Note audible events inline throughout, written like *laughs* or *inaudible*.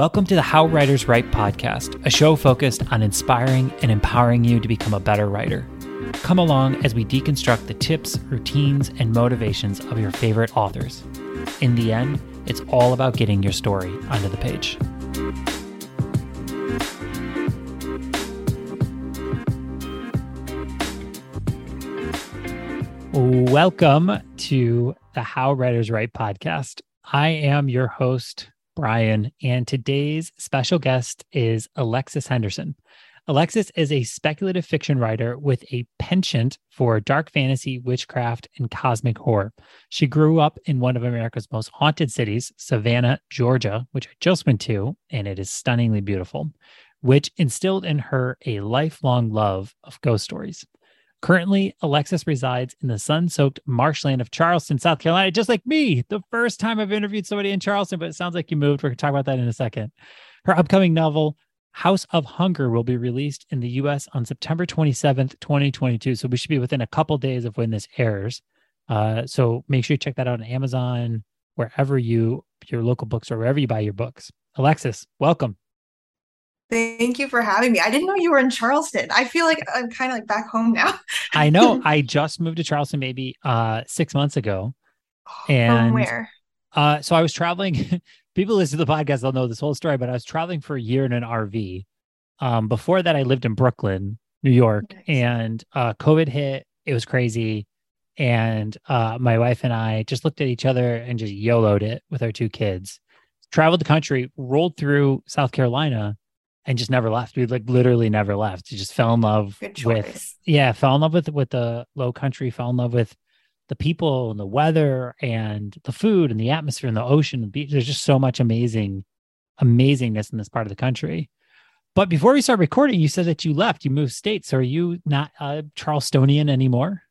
Welcome to the How Writers Write podcast, a show focused on inspiring and empowering you to become a better writer. Come along as we deconstruct the tips, routines, and motivations of your favorite authors. In the end, it's all about getting your story onto the page. Welcome to the How Writers Write podcast. I am your host, Brian, and today's special guest is Alexis Henderson. Alexis is a speculative fiction writer with a penchant for dark fantasy, witchcraft, and cosmic horror. She grew up in one of America's most haunted cities, Savannah, Georgia, which I just went to, and it is stunningly beautiful, which instilled in her a lifelong love of ghost stories. Currently, Alexis resides in the sun soaked marshland of Charleston, South Carolina, just like me. The first time I've interviewed somebody in Charleston, but it sounds like you moved. We're going to talk about that in a second. Her upcoming novel, House of Hunger, will be released in the US on September 27th, 2022. So we should be within a couple days of when this airs. Uh, so make sure you check that out on Amazon, wherever you, your local books, or wherever you buy your books. Alexis, welcome. Thank you for having me. I didn't know you were in Charleston. I feel like I'm kind of like back home now. I know. *laughs* I just moved to Charleston maybe uh six months ago. And From where? Uh so I was traveling. *laughs* People listen to the podcast, they'll know this whole story, but I was traveling for a year in an RV. Um, before that, I lived in Brooklyn, New York, Nice. and uh COVID hit. It was crazy. And uh my wife and I just looked at each other and just YOLO'd it with our two kids. Traveled the country, rolled through South Carolina, and just never left. We like literally never left. We just fell in love with yeah, fell in love with with the low country, fell in love with the people and the weather and the food and the atmosphere and the ocean and the beach. There's just so much amazing amazingness in this part of the country. But before we start recording, you said that you left, you moved states. So are you not a Charlestonian anymore?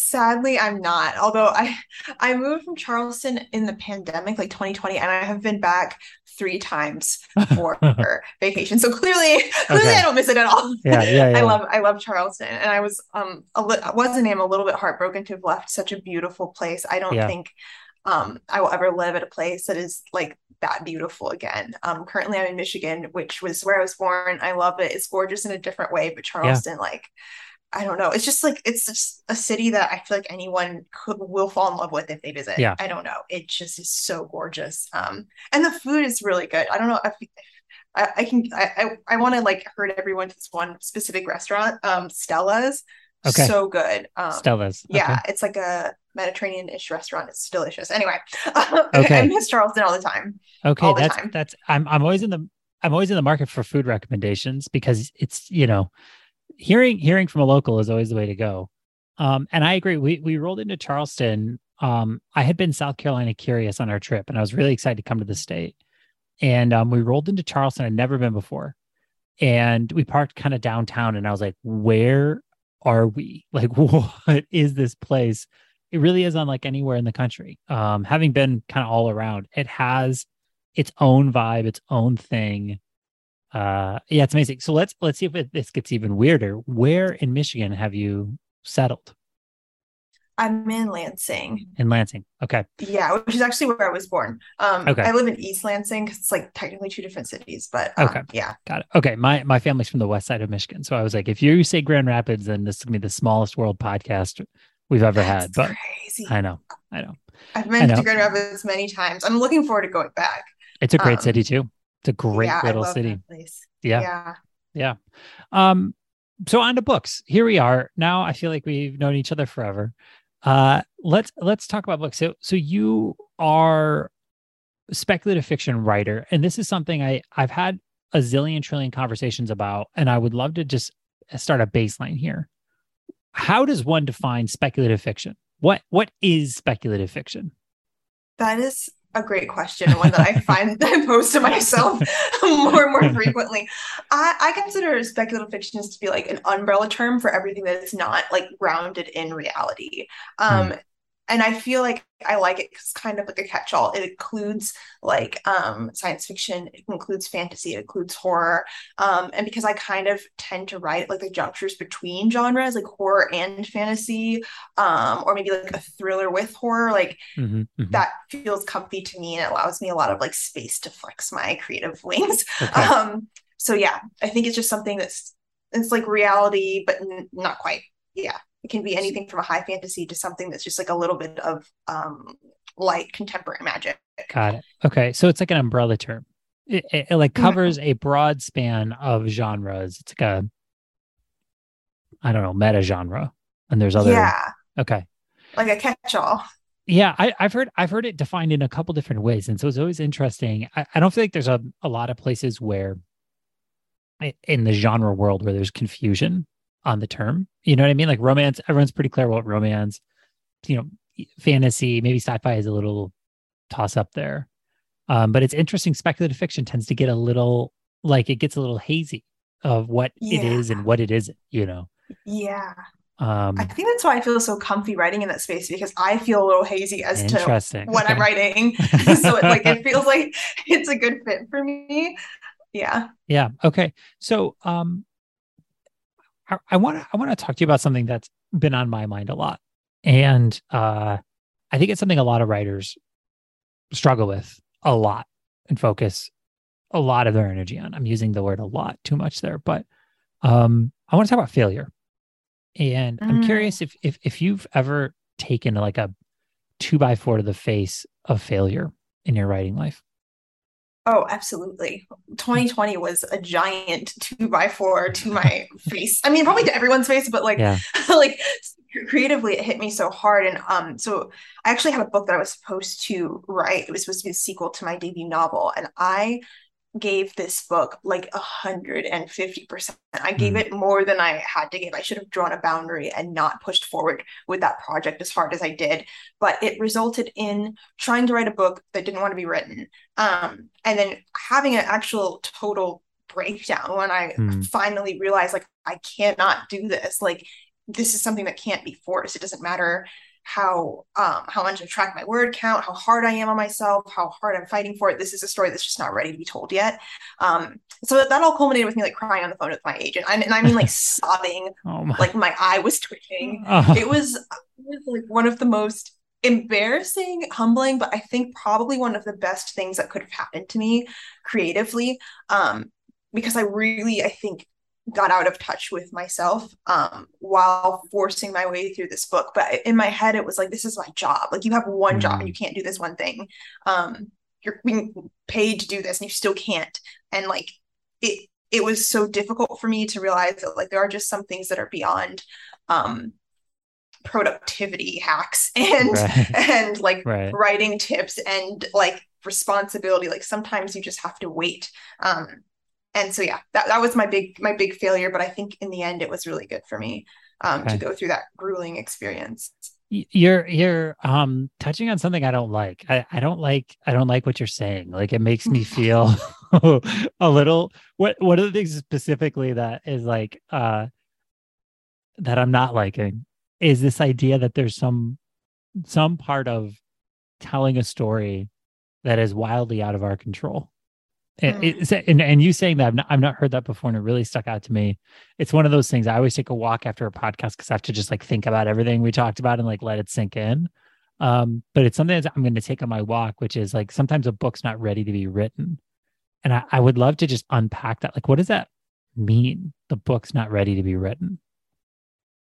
Sadly, I'm not. Although I *laughs* I moved from Charleston in the pandemic, like 2020, and I have been back three times for *laughs* vacation. So clearly, clearly Okay. I don't miss it at all. Yeah, yeah, *laughs* yeah. I love I love Charleston, and I was um a li- was and am a little bit heartbroken to have left such a beautiful place. I don't Yeah. think um I will ever live at a place that is like that beautiful again. Um, currently I'm in Michigan, which was where I was born. I love it. It's gorgeous in a different way, but Charleston, like I don't know. It's just like it's just a city that I feel like anyone could will fall in love with if they visit. Yeah. I don't know. It just is so gorgeous. Um, and the food is really good. I don't know if I, I can I I, I want to like herd everyone to this one specific restaurant, um, Stella's. Okay. So good. Um, Stella's. Okay. yeah, it's like a Mediterranean-ish restaurant. It's delicious. Anyway, *laughs* Okay. I miss Charleston all the time. Okay, all the that's time. that's I'm I'm always in the I'm always in the market for food recommendations because it's you know hearing hearing from a local is always the way to go. Um, and I agree. We we rolled into Charleston. Um, I had been South Carolina curious on our trip, and I was really excited to come to the state. And um, we rolled into Charleston. I'd never been before, and we parked kind of downtown. And I was like, "Where are we? *laughs* Like, what is this place?" It really is unlike anywhere in the country. Um, having been kind of all around, it has its own vibe, its own thing. Uh, yeah, it's amazing. So let's let's see if it, this gets even weirder. Where in Michigan have you settled? I'm in Lansing. In Lansing. Okay. Yeah, which is actually where I was born. Um, Okay. I live in East Lansing 'cause it's like technically two different cities, but um, Okay. yeah. Got it. Okay. My my family's from the west side of Michigan. So I was like, if you say Grand Rapids, then this is gonna be the smallest world podcast we've ever had. But crazy. I know. I know. I've been to Grand Rapids many times. I'm looking forward to going back. It's a great Um, city too. It's a great yeah, little city. Yeah. Yeah. Yeah. Um, so on to books. Here we are. Now I feel like we've known each other forever. Uh let's let's talk about books. So so you are a speculative fiction writer, and this is something I I've had a zillion trillion conversations about, and I would love to just start a baseline here. How does one define speculative fiction? What what is speculative fiction? That is a great question, and one that I *laughs* find *laughs* that I pose to myself *laughs* more and more frequently. I, I consider speculative fiction to be like an umbrella term for everything that is not like grounded in reality. Um, and I feel like I like it because it's kind of like a catch-all. It includes like um, science fiction, it includes fantasy, it includes horror, um, and because I kind of tend to write like the junctures between genres, like horror and fantasy, um, or maybe like a thriller with horror, like mm-hmm, mm-hmm. that feels comfy to me and it allows me a lot of like space to flex my creative *laughs* wings. Okay. Um, so yeah, I think it's just something that's it's like reality, but n- not quite. Yeah it can be anything from a high fantasy to something that's just like a little bit of um light contemporary magic. Got it. Okay so it's like an umbrella term. It, it, it like mm-hmm. covers a broad span of genres. It's like a i don't know meta genre and there's other yeah. Okay. Like a catch-all. Yeah I, have heard i've heard it defined in a couple different ways and so it's always interesting. I, I don't feel like there's a, a lot of places where in the genre world where there's confusion on the term. You know what I mean? Like romance, everyone's pretty clear what romance, you know, fantasy, maybe sci-fi is a little toss up there. Um, but it's interesting. Speculative fiction tends to get a little like it gets a little hazy of what yeah. it is and what it isn't, you know? Yeah. Um, I think that's why I feel so comfy writing in that space because I feel a little hazy as to what okay. I'm writing. *laughs* *laughs* so it, like it feels like *laughs* it's a good fit for me. Yeah. Yeah. Okay. So um I want to I want to talk to you about something that's been on my mind a lot, and uh, I think it's something a lot of writers struggle with a lot and focus a lot of their energy on. I'm using the word a lot too much there, but um, I want to talk about failure, and mm. I'm curious if if if you've ever taken like a two by four to the face of failure in your writing life. Oh, absolutely. 2020 was a giant two by four to my *laughs* face. I mean, probably to everyone's face, but like, yeah. *laughs* like creatively, it hit me so hard. And um, so I actually had a book that I was supposed to write. It was supposed to be a sequel to my debut novel, and I gave this book like a hundred and fifty percent. I gave mm. it more than I had to give. I should have drawn a boundary and not pushed forward with that project as hard as I did. But it resulted in trying to write a book that didn't want to be written. Um, and then having an actual total breakdown when I mm. finally realized like I cannot do this. Like this is something that can't be forced. It doesn't matter how um how much I track my word count, how hard I am on myself, how hard I'm fighting for it. This is a story that's just not ready to be told yet. Um, so that, all culminated with me like crying on the phone with my agent. I, and I mean like *laughs* sobbing, oh my. like my eye was twitching. *laughs* Oh. It was it was like one of the most embarrassing, humbling, but I think probably one of the best things that could have happened to me creatively. Um, because I really, I think got out of touch with myself um, while forcing my way through this book. But in my head, it was like, this is my job. Like you have one mm. job and you can't do this one thing. Um, you're being paid to do this and you still can't. And like it, it was so difficult for me to realize that like there are just some things that are beyond um, productivity hacks *laughs* and right. and like right. writing tips and like responsibility. Like sometimes you just have to wait. Um, and so yeah that, that was my big my big failure but i think in the end it was really good for me um, okay. to go through that grueling experience. You're you're um touching on something i don't like. I, I don't like i don't like what you're saying. Like it makes me *laughs* feel *laughs* a little what what are the things specifically that is like uh that i'm not liking? Is this idea that there's some some part of telling a story that is wildly out of our control and, mm. and, and you saying that I've not, I've not heard that before and it really stuck out to me. It's one of those things I always take a walk after a podcast because I have to just like think about everything we talked about and like let it sink in. Um, but it's something that I'm going to take on my walk, which is like sometimes a book's not ready to be written. And I, I would love to just unpack that. Like, what does that mean? The book's not ready to be written.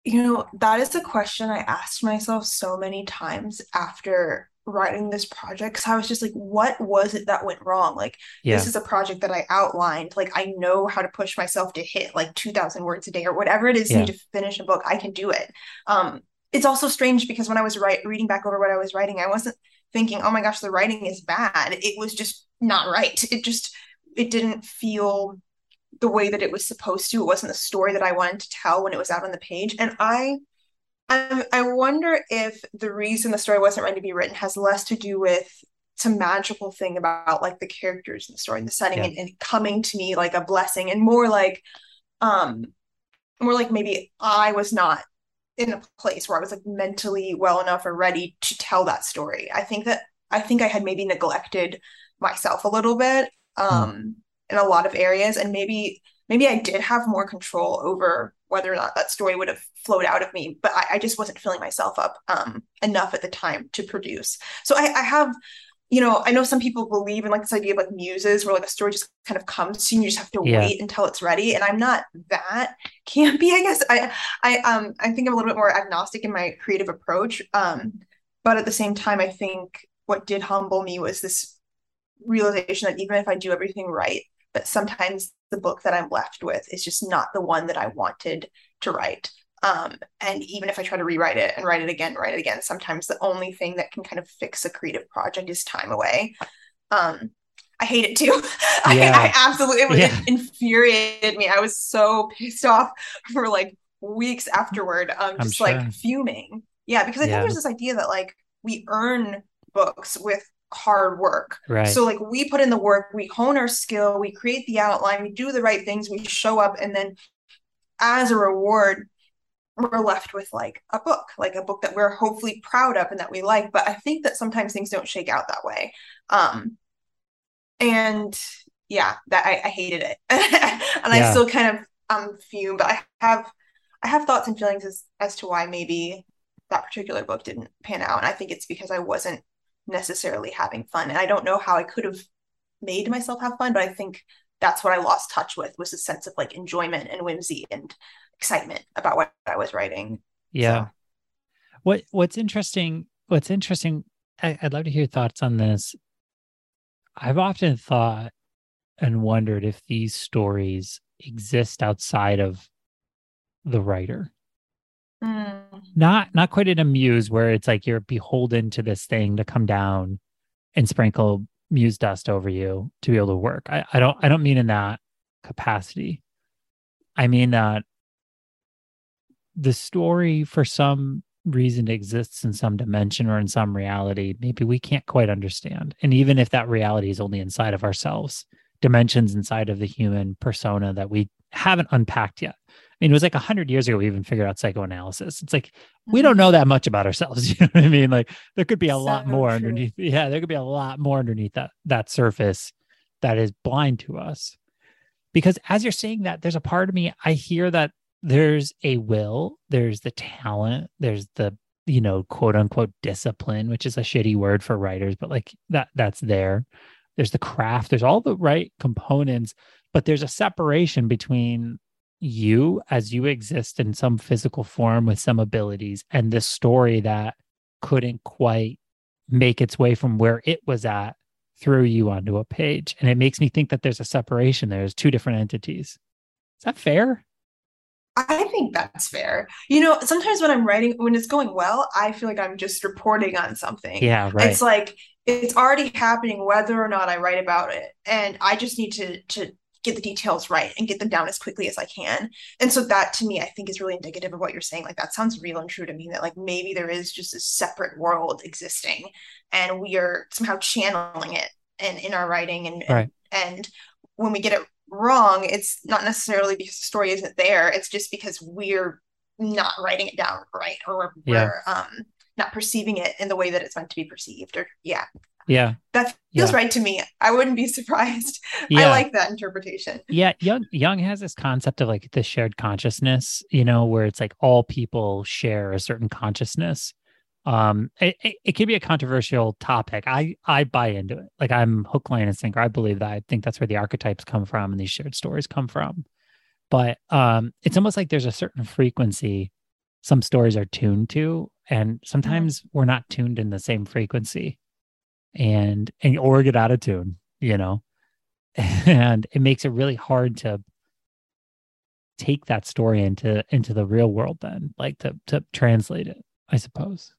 You know, that is a question I asked myself so many times after writing this project because I was just like, what was it that went wrong? Like, yeah. this is a project that I outlined. Like, I know how to push myself to hit like 2,000 words a day or whatever it is yeah. to finish a book. I can do it. Um, it's also strange because when I was write, reading back over what I was writing, I wasn't thinking, oh my gosh, the writing is bad. It was just not right. It just, it didn't feel the way that it was supposed to. It wasn't the story that I wanted to tell when it was out on the page. And I I, I wonder if the reason the story wasn't ready to be written has less to do with some magical thing about like the characters in the story and the setting yeah. and, and coming to me like a blessing and more like um more like maybe I was not in a place where I was like mentally well enough or ready to tell that story. I think that I think I had maybe neglected myself a little bit hmm. um, mm. in a lot of areas, and maybe maybe I did have more control over whether or not that story would have flowed out of me, but I, I just wasn't filling myself up um, enough at the time to produce. So I, I have you know, I know some people believe in like this idea of like muses where like a story just kind of comes to you, you just have to yeah. wait until it's ready. And I'm not that campy, I guess. I I um I think I'm a little bit more agnostic in my creative approach. Um, but at the same time, I think what did humble me was this realization that even if I do everything right, that sometimes the book that I'm left with is just not the one that I wanted to write. Um, and even if I try to rewrite it and write it again, write it again, sometimes the only thing that can kind of fix a creative project is time away. Um, I hate it too. *laughs* Yeah. I, I, absolutely, it, yeah. it, infuriated me. I was so pissed off for like weeks afterward, um, just sure. like fuming. Yeah, because I yeah. think there's this idea that like we earn books with hard work. Right. So like we put in the work, we hone our skill, we create the outline, we do the right things, we show up, and then as a reward, we're left with like a book, like a book that we're hopefully proud of and that we like. But I think that sometimes things don't shake out that way. Um, and yeah, that I, I hated it, *laughs* and yeah. I still kind of um fume. But I have I have thoughts and feelings as as to why maybe that particular book didn't pan out, and I think it's because I wasn't necessarily having fun, and I don't know how I could have made myself have fun, but I think that's what I lost touch with was a sense of like enjoyment and whimsy and excitement about what I was writing. Yeah. So. What What's interesting? What's interesting? I, I'd love to hear thoughts on this. I've often thought and wondered if these stories exist outside of the writer. Mm. Not not quite in a muse where it's like you're beholden to this thing to come down and sprinkle muse dust over you to be able to work. I, I don't I don't mean in that capacity. I mean that the story for some reason exists in some dimension or in some reality maybe we can't quite understand and even if that reality is only inside of ourselves dimensions inside of the human persona that we haven't unpacked yet mean it was like a 100 years ago we even figured out psychoanalysis it's like we don't know mm-hmm. that much about ourselves *laughs* you know what i mean like there could be a so lot more true. underneath yeah there could be a lot more underneath that that surface that is blind to us because as you're saying that there's a part of me i hear that there's a will, there's the talent, there's the you know quote unquote discipline, which is a shitty word for writers, but like that that's there. There's the craft, there's all the right components, but there's a separation between you as you exist in some physical form with some abilities and this story that couldn't quite make its way from where it was at through you onto a page. And it makes me think that there's a separation. There's two different entities. Is that fair? I think that's fair. You know, sometimes when I'm writing, when it's going well, I feel like I'm just reporting on something. Yeah, right. It's like it's already happening whether or not I write about it, and I just need to to get the details right and get them down as quickly as I can. And so that to me, I think is really indicative of what you're saying. Like that sounds real and true to me. That like maybe there is just a separate world existing, and we are somehow channeling it in in our writing and right. and, and when we get it wrong, it's not necessarily because the story isn't there. It's just because we're not writing it down right, or we're, yeah. we're um, not perceiving it in the way that it's meant to be perceived. Or yeah, yeah, that feels yeah. right to me. I wouldn't be *laughs* surprised. Yeah. I like that interpretation. Yeah, young Jung has this concept of like the shared consciousness, you know, where it's like all people share a certain consciousness um it, it, it can be a controversial topic i i buy into it like i'm hook line and sinker i believe that i think that's where the archetypes come from and these shared stories come from but um it's almost like there's a certain frequency some stories are tuned to and sometimes mm-hmm. we're not tuned in the same frequency and and or get out of tune you know *laughs* and it makes it really hard to take that story into into the real world then like to to translate it i suppose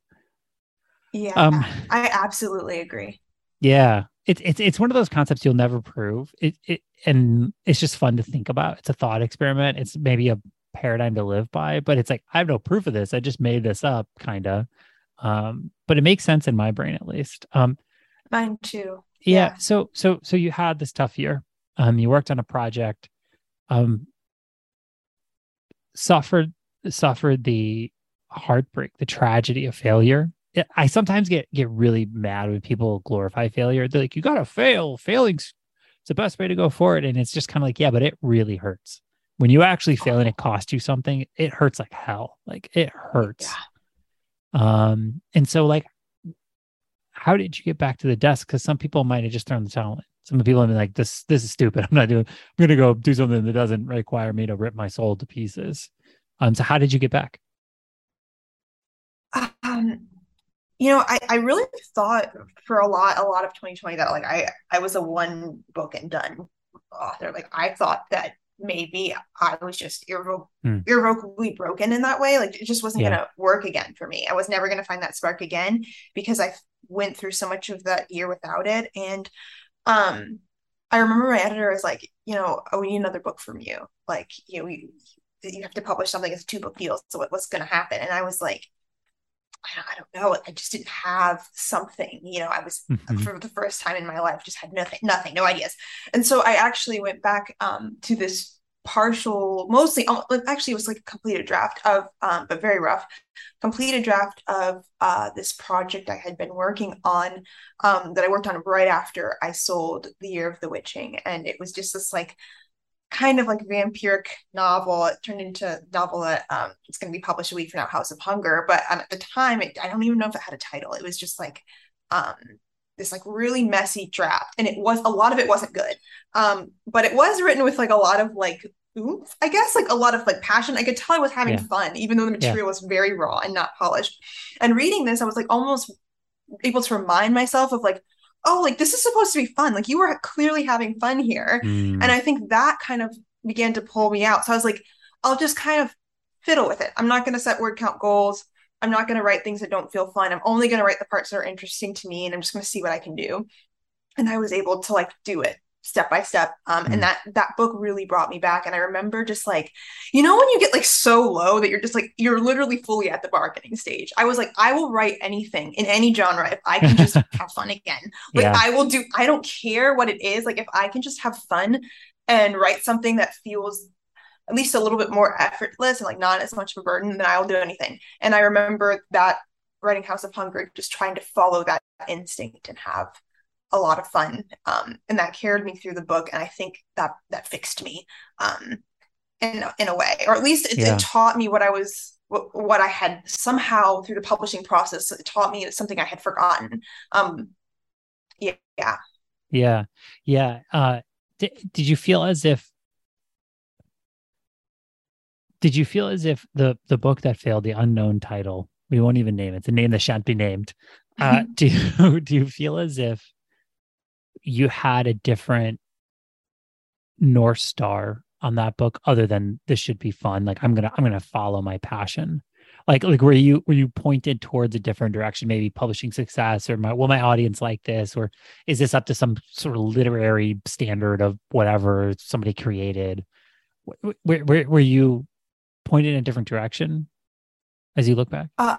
yeah, um, I absolutely agree. Yeah, it's it's it's one of those concepts you'll never prove. It it and it's just fun to think about. It's a thought experiment. It's maybe a paradigm to live by, but it's like I have no proof of this. I just made this up, kind of. Um, but it makes sense in my brain at least. Um, Mine too. Yeah, yeah. So so so you had this tough year. Um, you worked on a project. Um, suffered suffered the heartbreak, the tragedy of failure. I sometimes get get really mad when people glorify failure. They're like, "You gotta fail. Failing's it's the best way to go forward." And it's just kind of like, yeah, but it really hurts when you actually fail and it costs you something. It hurts like hell. Like it hurts. Yeah. Um, and so like, how did you get back to the desk? Because some people might have just thrown the towel in. Some people have been like, "This this is stupid. *laughs* I'm not doing. I'm gonna go do something that doesn't require me to rip my soul to pieces." Um, so how did you get back? Um, you know, I, I really thought for a lot, a lot of 2020 that like I, I was a one book and done author. Like I thought that maybe I was just mm. irrevocably broken in that way. Like it just wasn't yeah. going to work again for me. I was never going to find that spark again because I went through so much of that year without it. And um, I remember my editor was like, you know, oh, we need another book from you. Like, you know, you, you have to publish something as a two book deal. So what, what's going to happen? And I was like, I don't know. I just didn't have something, you know, I was mm-hmm. for the first time in my life, just had nothing, nothing, no ideas. And so I actually went back um, to this partial, mostly, um, actually it was like a completed draft of, um, but very rough, completed draft of uh, this project I had been working on um, that I worked on right after I sold The Year of the Witching. And it was just this like kind of like vampiric novel. It turned into a novel that um, it's going to be published a week from now, House of Hunger. But um, at the time, it, I don't even know if it had a title. It was just like um, this like really messy draft, and it was a lot of it wasn't good. Um, but it was written with like a lot of like oomph, I guess, like a lot of like passion. I could tell I was having yeah. fun, even though the material yeah. was very raw and not polished. And reading this, I was like almost able to remind myself of like oh, like this is supposed to be fun. Like you were clearly having fun here. Mm. And I think that kind of began to pull me out. So I was like, I'll just kind of fiddle with it. I'm not going to set word count goals. I'm not going to write things that don't feel fun. I'm only going to write the parts that are interesting to me and I'm just going to see what I can do. And I was able to like do it step by step. Um, mm. and that that book really brought me back. And i remember just like you know when you get like so low that you're just like you're literally fully at the bargaining stage. I was like i will write anything in any genre if i can just *laughs* have fun again. Like yeah. i will do i don't care what it is. Like if i can just have fun and write something that feels at least a little bit more effortless and like not as much of a burden then i'll do anything. And i remember that writing house of hunger just trying to follow that instinct and have a lot of fun um, and that carried me through the book and i think that that fixed me um, in, in a way or at least it, yeah. it taught me what i was what, what, i had somehow through the publishing process it taught me something i had forgotten. Um, yeah. Yeah. Yeah. Uh, did, did you feel as if did you feel as if the the book that failed the unknown title we won't even name it the name that shan't be named uh, *laughs* do you *laughs* do you feel as if you had a different north star on that book other than this should be fun. Like i'm gonna i'm gonna follow my passion. Like like were you were you pointed towards a different direction maybe publishing success or my will my audience like this? Or is this up to some sort of literary standard of whatever somebody created? Were, were, were you pointed in a different direction as you look back? Uh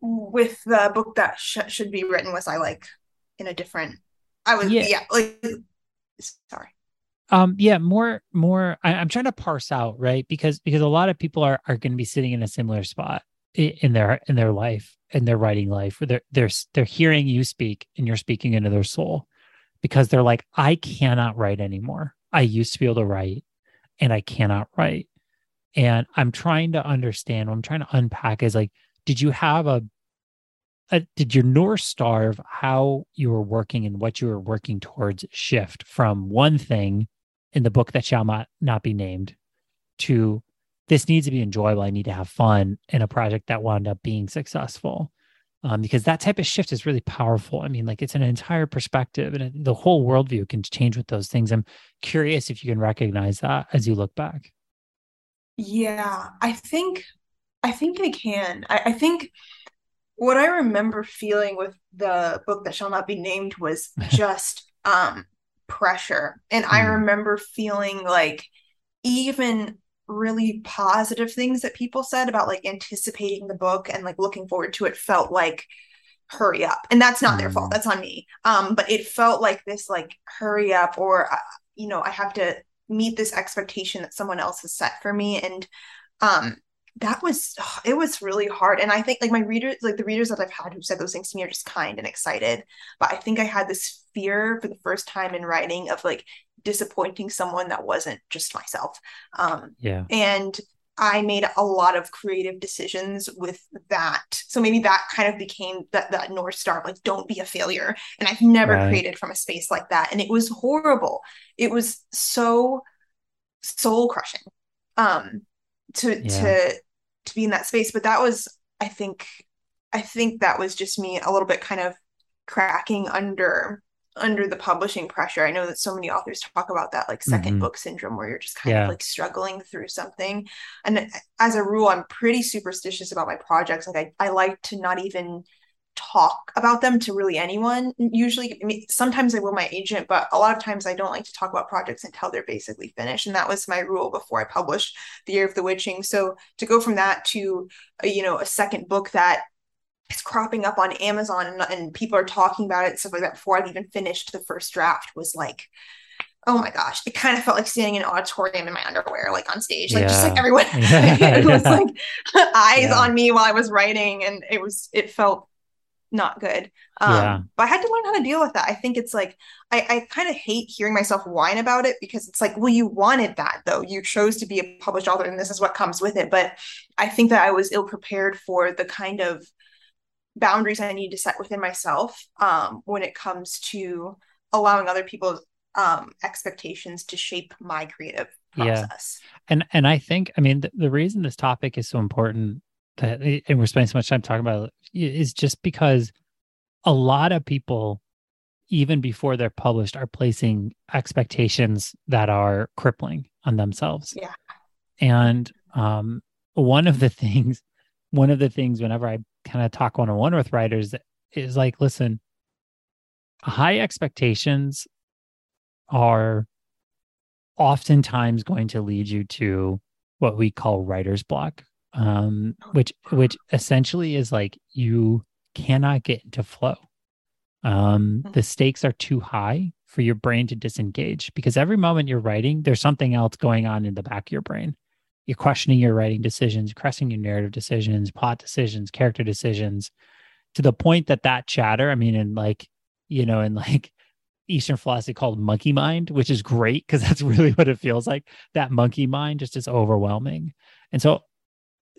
with the book that sh- should be written was i like in a different I was yeah, yeah like sorry. Um yeah, more more I, am trying to parse out, right? Because because a lot of people are are going to be sitting in a similar spot in their in their life in their writing life where they're they're they're hearing you speak and you're speaking into their soul because they're like I cannot write anymore. I used to be able to write and I cannot write. And I'm trying to understand, what I'm trying to unpack is like, did you have a uh, did your north star of how you were working and what you were working towards shift from one thing in the book that shall not, not be named to this needs to be enjoyable. I need to have fun in a project that wound up being successful? Um, because that type of shift is really powerful. I mean like it's an entire perspective and the whole worldview can change with those things. I'm curious if you can recognize that as you look back. Yeah i think i think i can. I, I think what I remember feeling with the book that shall not be named was *laughs* just um pressure. And mm. I hmm. remember feeling like even really positive things that people said about like anticipating the book and like looking forward to it felt like hurry up. And that's not mm. their fault. Hmm. That's on me. Um but it felt like this like hurry up or uh, you know, I have to meet this expectation that someone else has set for me and um that was it was really hard and i think like my readers like the readers that i've had who said those things to me are just kind and excited but i think i had this fear for the first time in writing of like disappointing someone that wasn't just myself um yeah and I made a lot of creative decisions with that. So maybe that kind of became that that north star like don't be a failure. And I've never right. created from a space like that. And it was horrible. It was so soul crushing. Um to yeah. to to be in that space. But that was, I think, I think that was just me a little bit kind of cracking under under the publishing pressure. I know that so many authors talk about that like 2nd mm-hmm. book syndrome where you're just kind yeah. of like struggling through something. And as a rule, I'm pretty superstitious about my projects. Like I, I like to not even talk about them to really anyone. Usually, I mean, sometimes I will my agent, but a lot of times I don't like to talk about projects until they're basically finished. And that was my rule before I published The Year of the Witching. So to go from that to, a, you know, a second book that is cropping up on Amazon and, and people are talking about it, and stuff like that before I've even finished the first draft was like, oh my gosh, it kind of felt like standing in an auditorium in my underwear, like on stage, like yeah. just like everyone, *laughs* *laughs* it was like *laughs* eyes yeah. on me while I was writing. And it was, it felt not good. Um, yeah. But I had to learn how to deal with that. I think it's like, I, I kind of hate hearing myself whine about it because it's like, well, you wanted that though. You chose to be a published author and this is what comes with it. But I think that I was ill prepared for the kind of boundaries I need to set within myself um, when it comes to allowing other people's um, expectations to shape my creative process. Yeah. And and I think I mean the, the reason this topic is so important that and we're spending so much time talking about it is just because a lot of people even before they're published are placing expectations that are crippling on themselves. Yeah. And um one of the *laughs* things one of the things whenever i kind of talk one-on-one with writers is like listen high expectations are oftentimes going to lead you to what we call writer's block um, which which essentially is like you cannot get into flow. Um, hmm. the stakes are too high for your brain to disengage because every moment you're writing, there's something else going on in the back of your brain. You're questioning your writing decisions, questioning your narrative decisions, plot decisions, character decisions, to the point that that chatter. I mean, in like you know, in like *laughs* Eastern philosophy called monkey mind, which is great because that's *laughs* really what it feels like. That monkey mind just is overwhelming. And so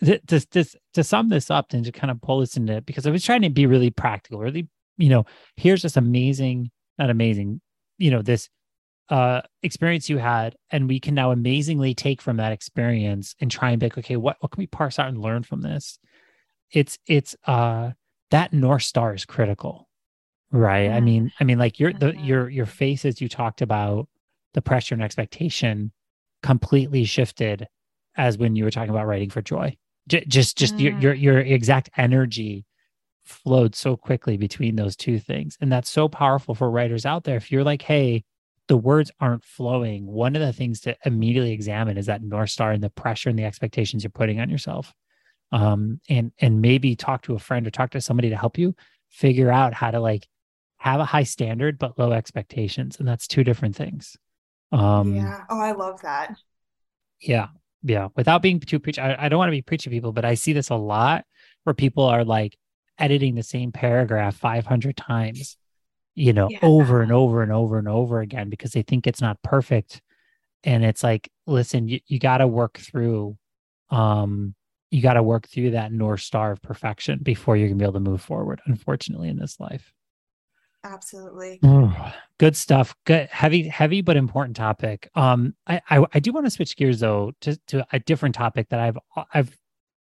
to, to, to sum this up and to kind of pull this into because I was trying to be really practical, really, you know, here's this amazing, not amazing, you know, this uh experience you had, and we can now amazingly take from that experience and try and be like, okay, what what can we parse out and learn from this? It's it's uh that North Star is critical. Right. I mean, I mean, like your the mm-hmm. your your face as you talked about the pressure and expectation completely shifted as when you were talking about writing for joy J- just just mm. your, your your exact energy flowed so quickly between those two things. And that's so powerful for writers out there. If you're like hey the words aren't flowing one of the things to immediately examine is that north star and the pressure and the expectations you're putting on yourself. Um and and maybe talk to a friend or talk to somebody to help you figure out how to like have a high standard but low expectations. And that's two different things. Um yeah. Oh i love that. Yeah yeah without being too preachy I, I don't want to be preaching people but i see this a lot where people are like editing the same paragraph 500 times you know yeah. over and over and over and over again because they think it's not perfect and it's like listen you, you got to work through um you got to work through that north star of perfection before you're gonna be able to move forward unfortunately in this life Absolutely. good stuff. Good, heavy, heavy but important topic. Um, I, I, I do want to switch gears though to to a different topic that I've I've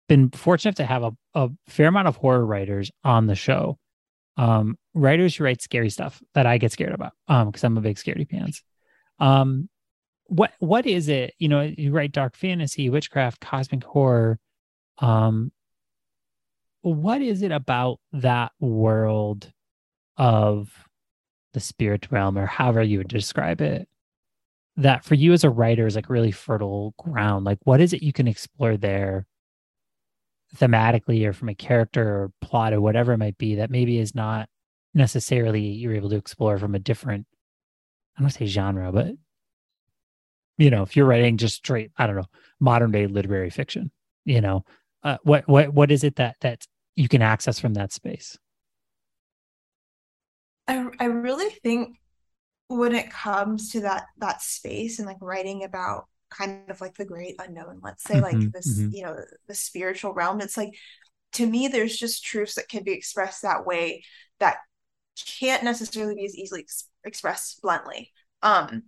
been fortunate to have a, a fair amount of horror writers on the show. Um, writers who write scary stuff that I get scared about. Um, because I'm a big scaredy pants. Um, what what is it? You know, you write dark fantasy, witchcraft, cosmic horror. Um, what is it about that world? Of the spirit realm or however you would describe it that for you as a writer is like really fertile ground. Like what is it you can explore there thematically or from a character or plot or whatever it might be that maybe is not necessarily you're able to explore from a different i don't say genre but you know if you're writing just straight i don't know modern day literary fiction you know uh, what what what is it that that you can access from that space i i really think when it comes to that that space and like writing about kind of like the great unknown let's say mm-hmm, like this mm-hmm. you know the spiritual realm it's like to me there's just truths that can be expressed that way that can't necessarily be as easily ex- expressed bluntly um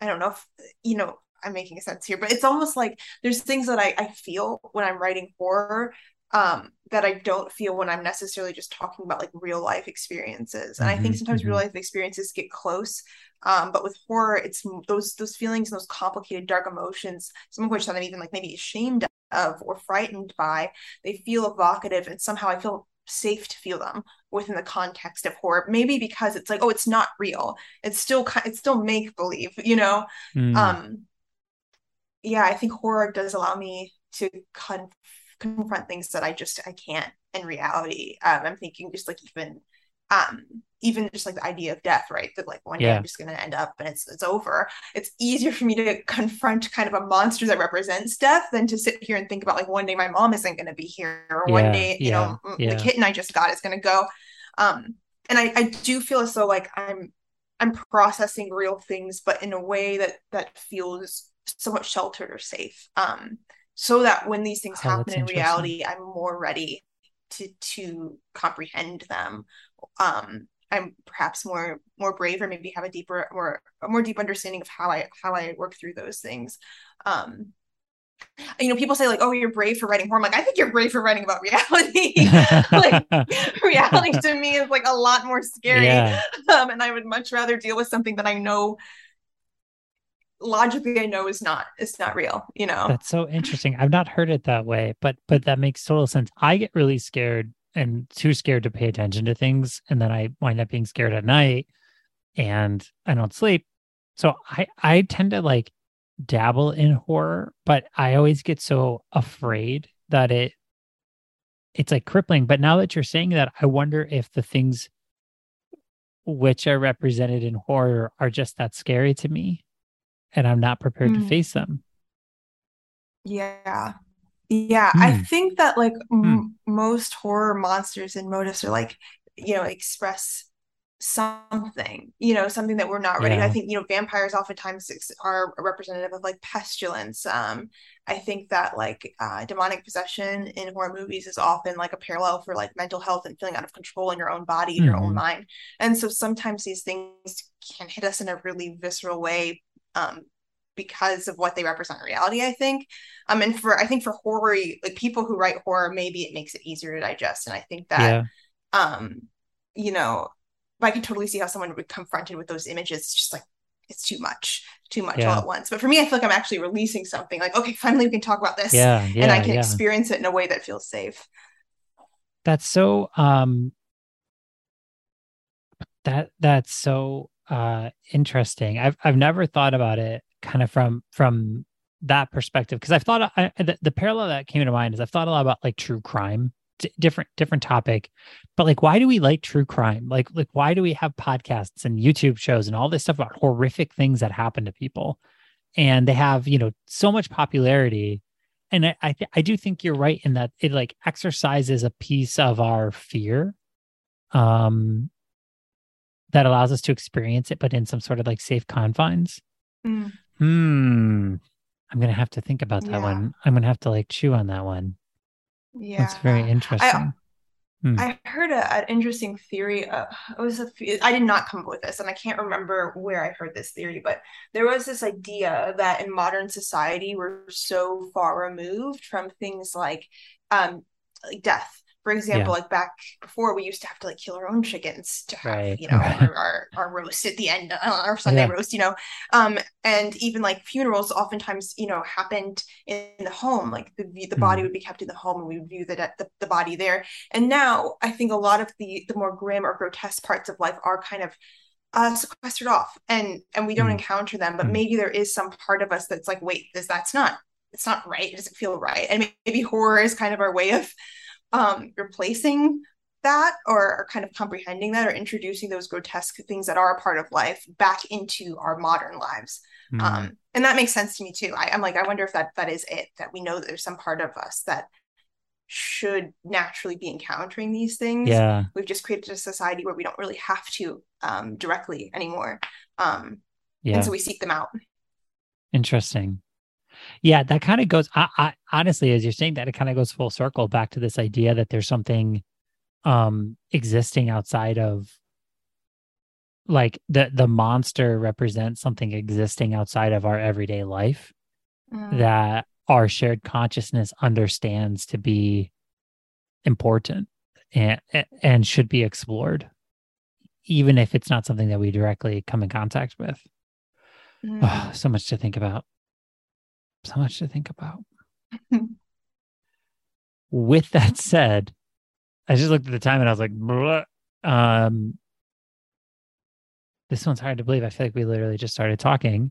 i don't know if you know i'm making sense here but it's almost like there's things that i, I feel when i'm writing horror um that i don't feel when i'm necessarily just talking about like real life experiences and mm-hmm, i think mm-hmm, sometimes mm-hmm. real life experiences get close um, but with horror, it's those those feelings, those complicated, dark emotions, some of which I'm even like maybe ashamed of or frightened by. They feel evocative, and somehow I feel safe to feel them within the context of horror. Maybe because it's like, oh, it's not real. It's still it's still make believe, you know. Mm. Um, yeah, I think horror does allow me to con- confront things that I just I can't in reality. Um, I'm thinking just like even um even just like the idea of death right? That like one day i'm just going to end up and it's it's over. It's easier for me to confront kind of a monster that represents death than to sit here and think about like one day my mom isn't going to be here or yeah, one day you yeah, know yeah. the kitten i just got is going to go. Um and I, I do feel as though like i'm i'm processing real things but in a way that that feels somewhat sheltered or safe. Um so that when these things oh, happen in reality i'm more ready to to comprehend them. Um i'm perhaps more more brave or maybe have a deeper more a more deep understanding of how i how i work through those things. Um you know people say like oh you're brave for writing horror. I'm like i think you're brave for writing about *laughs* reality. Like *laughs* reality to me is like a lot more scary. Yeah. um, and i would much rather deal with something that i know logically i know is not is not real you know? That's so interesting. I've not heard it that way but but that makes total sense. I get really scared and too scared to pay attention to things and then i wind up being scared at night and i don't sleep. So i i tend to like dabble in horror but i always get so afraid that it it's like crippling. But now that you're saying that i wonder if the things which are represented in horror are just that scary to me and i'm not prepared mm. to face them yeah yeah, mm. I hmm. think that like mm. m- most horror monsters and motifs are like, you know, express something, you know, something that we're not ready. Yeah. I think, you know, vampires oftentimes are representative of like pestilence. Um, I think that like uh, demonic possession in horror movies is often like a parallel for like mental health and feeling out of control in your own body, mm-hmm. your own hmm. mind. And so sometimes these things can hit us in a really visceral way um, because of what they represent in reality i think. Um and for i think for horror like people who write horror maybe it makes it easier to digest. And i think that yeah. um you know i can totally see how someone would be confronted with those images. It's just like it's too much too much yeah. all at once. But for me i feel like i'm actually releasing something like okay finally we can talk about this. Yeah, yeah and i can experience it in a way that feels safe. That's so um that that's so uh interesting. I've i've never thought about it kind of from from that perspective because I've thought I, the, the, parallel that came to mind is I've thought a lot about like true crime, d- different different topic, but like why do we like true crime? Like like why do we have podcasts and YouTube shows and all this stuff about horrific things that happen to people, and they have you know so much popularity, and I I, th- I do think you're right in that it like exercises a piece of our fear, um, that allows us to experience it, but in some sort of like safe confines. Mm. Hmm. I'm gonna have to think about that yeah. one. I'm gonna have to like chew on that one. Yeah, that's very interesting. I, hmm. I heard a, an interesting theory. Uh, it was a. I did not come up with this, and I can't remember where I heard this theory, but there was this idea that in modern society we're so far removed from things like, um, like death for example, yeah. like back before we used to have to like kill our own chickens to have, right. you know, our, our, our, roast at the end, uh, our Sunday yeah. roast, you know. Um, and even like funerals oftentimes, you know, happened in the home. Like the the body mm. would be kept in the home and we would view the, the, the body there. And now I think a lot of the the more grim or grotesque parts of life are kind of uh, sequestered off and and we don't mm. encounter them but mm. maybe there is some part of us that's like wait this that's not it's not right it doesn't feel right and maybe horror is kind of our way of um, replacing that or, kind of comprehending that or introducing those grotesque things that are a part of life back into our modern lives. Mm. Um, and that makes sense to me too. I, am like, I wonder if that that is it, that we know that there's some part of us that should naturally be encountering these things. Yeah. We've just created a society where we don't really have to um, directly anymore. Um, yeah. And so we seek them out. Interesting. Yeah, that kind of goes. I, I honestly, as you're saying that, it kind of goes full circle back to this idea that there's something um existing outside of like the the monster represents something existing outside of our everyday life mm. that our shared consciousness understands to be important and and should be explored even if it's not something that we directly come in contact with mm. oh, *sighs* so much to think about so much to think about *laughs* with that said i just looked at the time and i was like Bleh. um this one's hard to believe i feel like we literally just started talking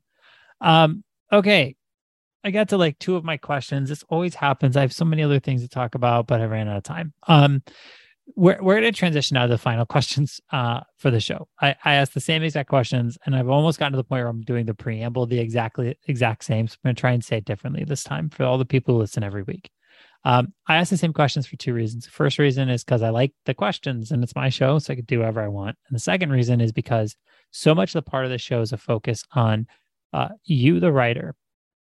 um okay I got to like two of my questions. This always happens. I have so many other things to talk about, but I ran out of time. Um, we're we're going to transition out of the final questions uh, for the show. I, I asked the same exact questions, and I've almost gotten to the point where I'm doing the preamble the exactly exact same. So I'm going to try and say it differently this time for all the people who listen every week. Um, I asked the same questions for two reasons. First reason is because I like the questions and it's my show, so I can do whatever I want. And the second reason is because so much of the part of the show is a focus on uh, you, the writer,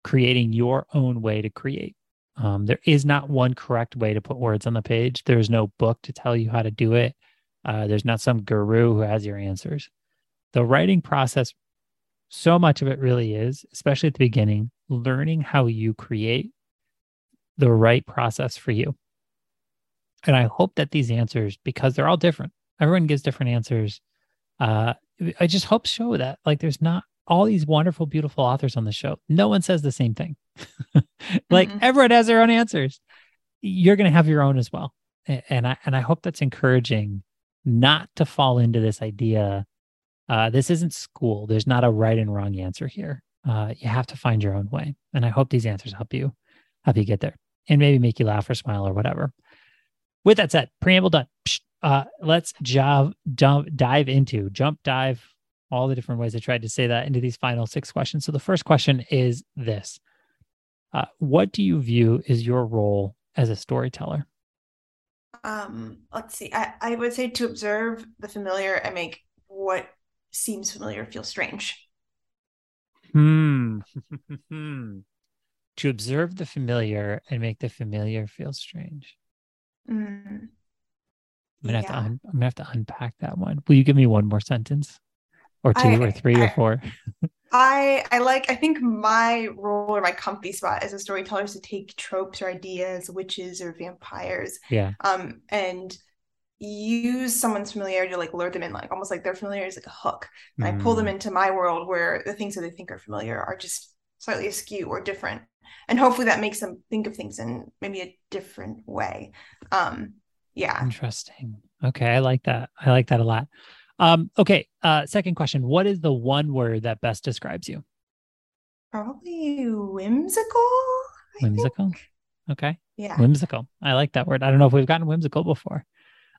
creating your own way to create. Um, there is not one correct way to put words on the page. There's no book to tell you how to do it. Uh, there's not some guru who has your answers. The writing process, so much of it really is, especially at the beginning, learning how you create the right process for you. And I hope that these answers, because they're all different, everyone gives different answers. Uh, I just hope show that like there's not all these wonderful, beautiful authors on the show. No one says the same thing. *laughs* like mm-hmm. everyone has their own answers. You're going to have your own as well. And I and I hope that's encouraging not to fall into this idea. Uh, this isn't school. There's not a right and wrong answer here. Uh, you have to find your own way. And I hope these answers help you help you get there and maybe make you laugh or smile or whatever. With that said, preamble done. Uh, let's job, jump, dive into jump dive all the different ways I tried to say that into these final six questions. So the first question is this uh, What do you view is your role as a storyteller? Um, let's see. I, I would say to observe the familiar and make what seems familiar feel strange. Hmm. *laughs* to observe the familiar and make the familiar feel strange. Mm. I'm gonna, yeah. have to un- I'm gonna have to unpack that one. Will you give me one more sentence? or two I, or three I, or four *laughs* i i like i think my role or my comfy spot as a storyteller is to take tropes or ideas witches or vampires yeah. um and use someone's familiarity to like lure them in like almost like their familiarity is like a hook. And mm. i pull them mm. into my world where the things that they think are familiar are just slightly askew or different. And hopefully that makes them think of things in maybe a different way. Um yeah. Interesting. Okay i like that. I like that a lot um, okay. Uh, second question. What is the one word that best describes you? Probably whimsical. I whimsical. Think. Okay. Yeah. Whimsical. I like that word. I don't know if we've gotten whimsical before.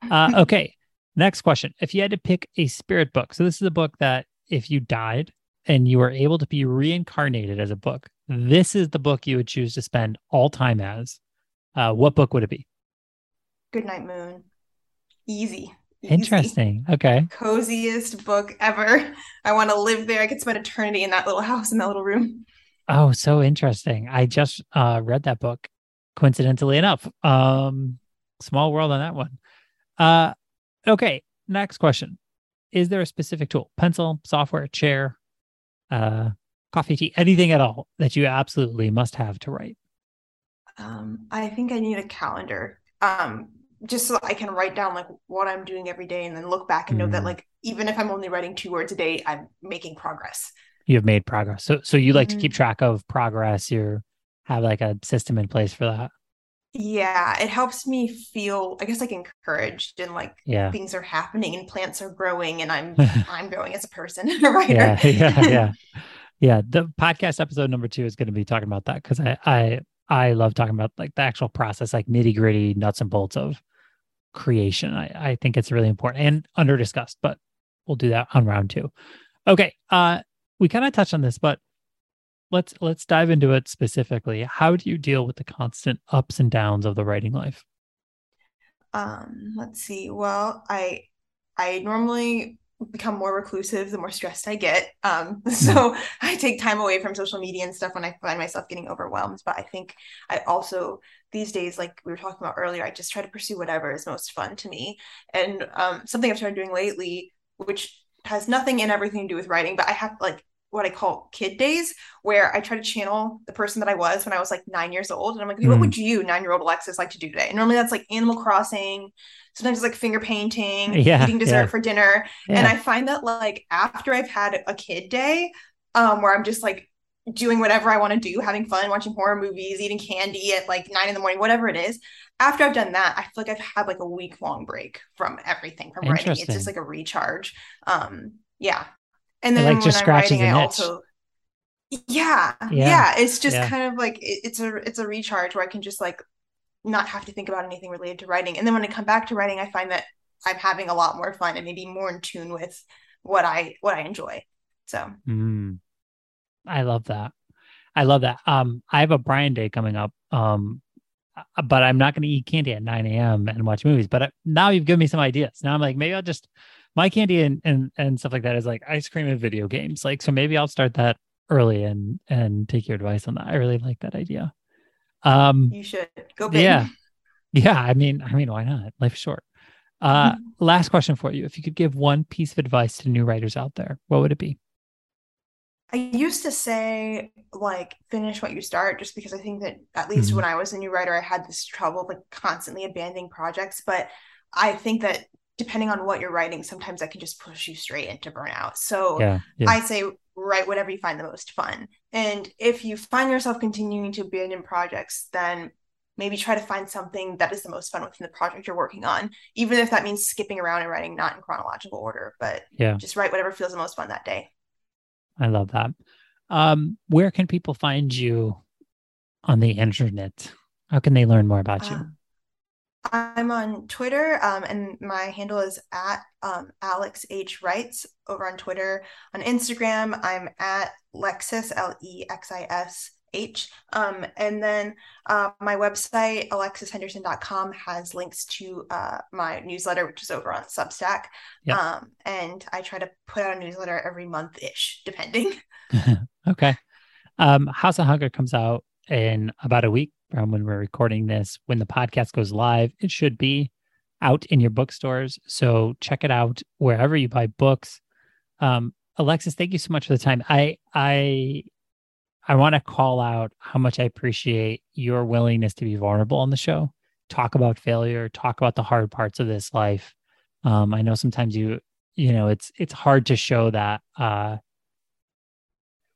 Uh, *laughs* okay. Next question. If you had to pick a spirit book, so this is a book that if you died and you were able to be reincarnated as a book, this is the book you would choose to spend all time as. Uh, what book would it be? Good Night Moon. Easy. Interesting. Okay. Coziest book ever. I want to live there. I could spend eternity in that little house in that little room. Oh, so interesting. I just uh, read that book coincidentally enough. Um, small world on that one. Uh, okay. Next question. Is there a specific tool, pencil, software, chair, uh, coffee, tea, anything at all that you absolutely must have to write? Um, I think I need a calendar. Um, just so I can write down like what I'm doing every day and then look back and mm. know that mm. like even if I'm only writing two words a day, I'm making progress. You have made progress. So so you like mm. to keep mm-hmm. track of progress. You have like a system in place for that. Yeah, it helps me feel I guess like encouraged and like yeah. things are happening and plants are growing and I'm *laughs* I'm growing as a person, and *laughs* a writer. Yeah, *laughs* yeah, yeah. Yeah. The podcast episode number two is going to be talking about that because I I I love talking about like the actual process, like nitty gritty nuts and bolts of creation. I, I think it's really important and under discussed, but we'll do that on round two. Okay. Uh, we kind of touched on this, but let's let's dive into it specifically. How do you deal with the constant ups and downs of the writing life? Um, let's see. Well, I I normally become more reclusive the more stressed I get. Um, *laughs* so hmm. I take time away from social media and stuff when I find myself getting overwhelmed. But I think I also these days, like we were talking about earlier, I just try to pursue whatever is most fun to me. And um, something I've started doing lately, which has nothing and everything to do with writing, but I have like what I call kid days, where I try to channel the person that I was when I was like nine years old. And I'm like, mm. what would you, nine year old Alexis, like to do today? And normally that's like Animal Crossing, sometimes it's like finger painting, *laughs* yeah, eating dessert yeah. for dinner. Yeah. And I find that like after I've had a kid day, um, where I'm just like doing whatever I want to do, having fun, watching horror movies, eating candy at like nine in the morning, whatever it is. After I've done that, I feel like I've had like a week long break from everything from writing. It's just like a recharge. Um, yeah. And then like when I'm writing, I also yeah, yeah, yeah. It's just yeah. kind of like it, it's a it's a recharge where I can just like not have to think about anything related to writing. And then when I come back to writing, I find that I'm having a lot more fun and maybe more in tune with what I what I enjoy. So mm. I love that. I love that. Um, I have a Brian day coming up. Um, uh, but I'm not going to eat candy at 9 a.m. and watch movies. But now you've given me some ideas. Now I'm like, maybe I'll just my candy and and and stuff like that is like ice cream and video games. Like, so maybe I'll start that early and and take your advice on that. I really like that idea. Um, you should go big. Yeah, yeah. I mean, I mean, why not? Life's short. Uh, mm-hmm. Last question for you: If you could give one piece of advice to new writers out there, what would it be? I used to say like finish what you start, just because I think that at least mm-hmm. when I was a new writer, I had this trouble like constantly abandoning projects. But I think that depending on what you're writing, sometimes that can just push you straight into burnout. So yeah, yeah. I say write whatever you find the most fun. And if you find yourself continuing to abandon projects, then maybe try to find something that is the most fun within the project you're working on, even if that means skipping around and writing not in chronological order, but yeah, just write whatever feels the most fun that day. I love that. Um, where can people find you on the internet? How can they learn more about you? I'm on Twitter, um, and my handle is at um, Alex H Writes over on Twitter. On Instagram, I'm at Lexis L E X I S H. Um, and then uh, my website, alexishenderson.com, has links to uh, my newsletter, which is over on Substack. Yep. Um, and I try to put out a newsletter every month ish, depending. *laughs* okay. Um, House of Hunger comes out in about a week from when we're recording this. When the podcast goes live, it should be out in your bookstores. So check it out wherever you buy books. Um, Alexis, thank you so much for the time. I I I want to call out how much I appreciate your willingness to be vulnerable on the show. Talk about failure, talk about the hard parts of this life. Um, I know sometimes you you know it's it's hard to show that uh,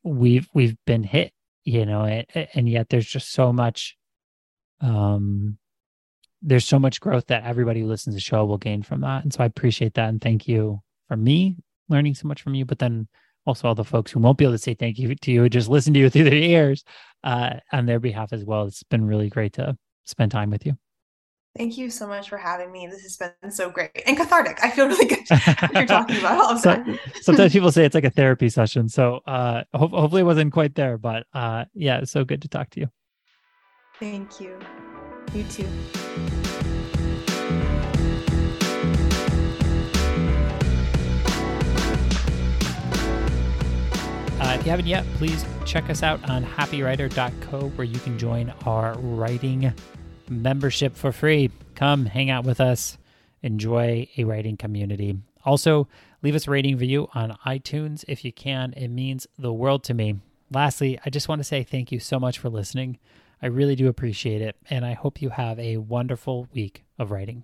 we've we've been hit, you know, and, and yet there's just so much um there's so much growth that everybody who listens to the show will gain from that. And so I appreciate that. And thank you for me learning so much from you, but then also all the folks who won't be able to say thank you to you, just listen to you through their ears uh, on their behalf as well. It's been really great to spend time with you. Thank you so much for having me. This has been so great and cathartic. I feel really good *laughs* you're talking about all of so, that. sometimes people say it's like a therapy session. So uh, ho- hopefully it wasn't quite there, but uh, yeah, it's so good to talk to you. Thank you. You too. Uh, if you haven't yet, please check us out on happywriter.co where you can join our writing membership for free. Come hang out with us, enjoy a writing community. Also, leave us a rating review on iTunes if you can. It means the world to me. Lastly, I just want to say thank you so much for listening. I really do appreciate it, and I hope you have a wonderful week of writing.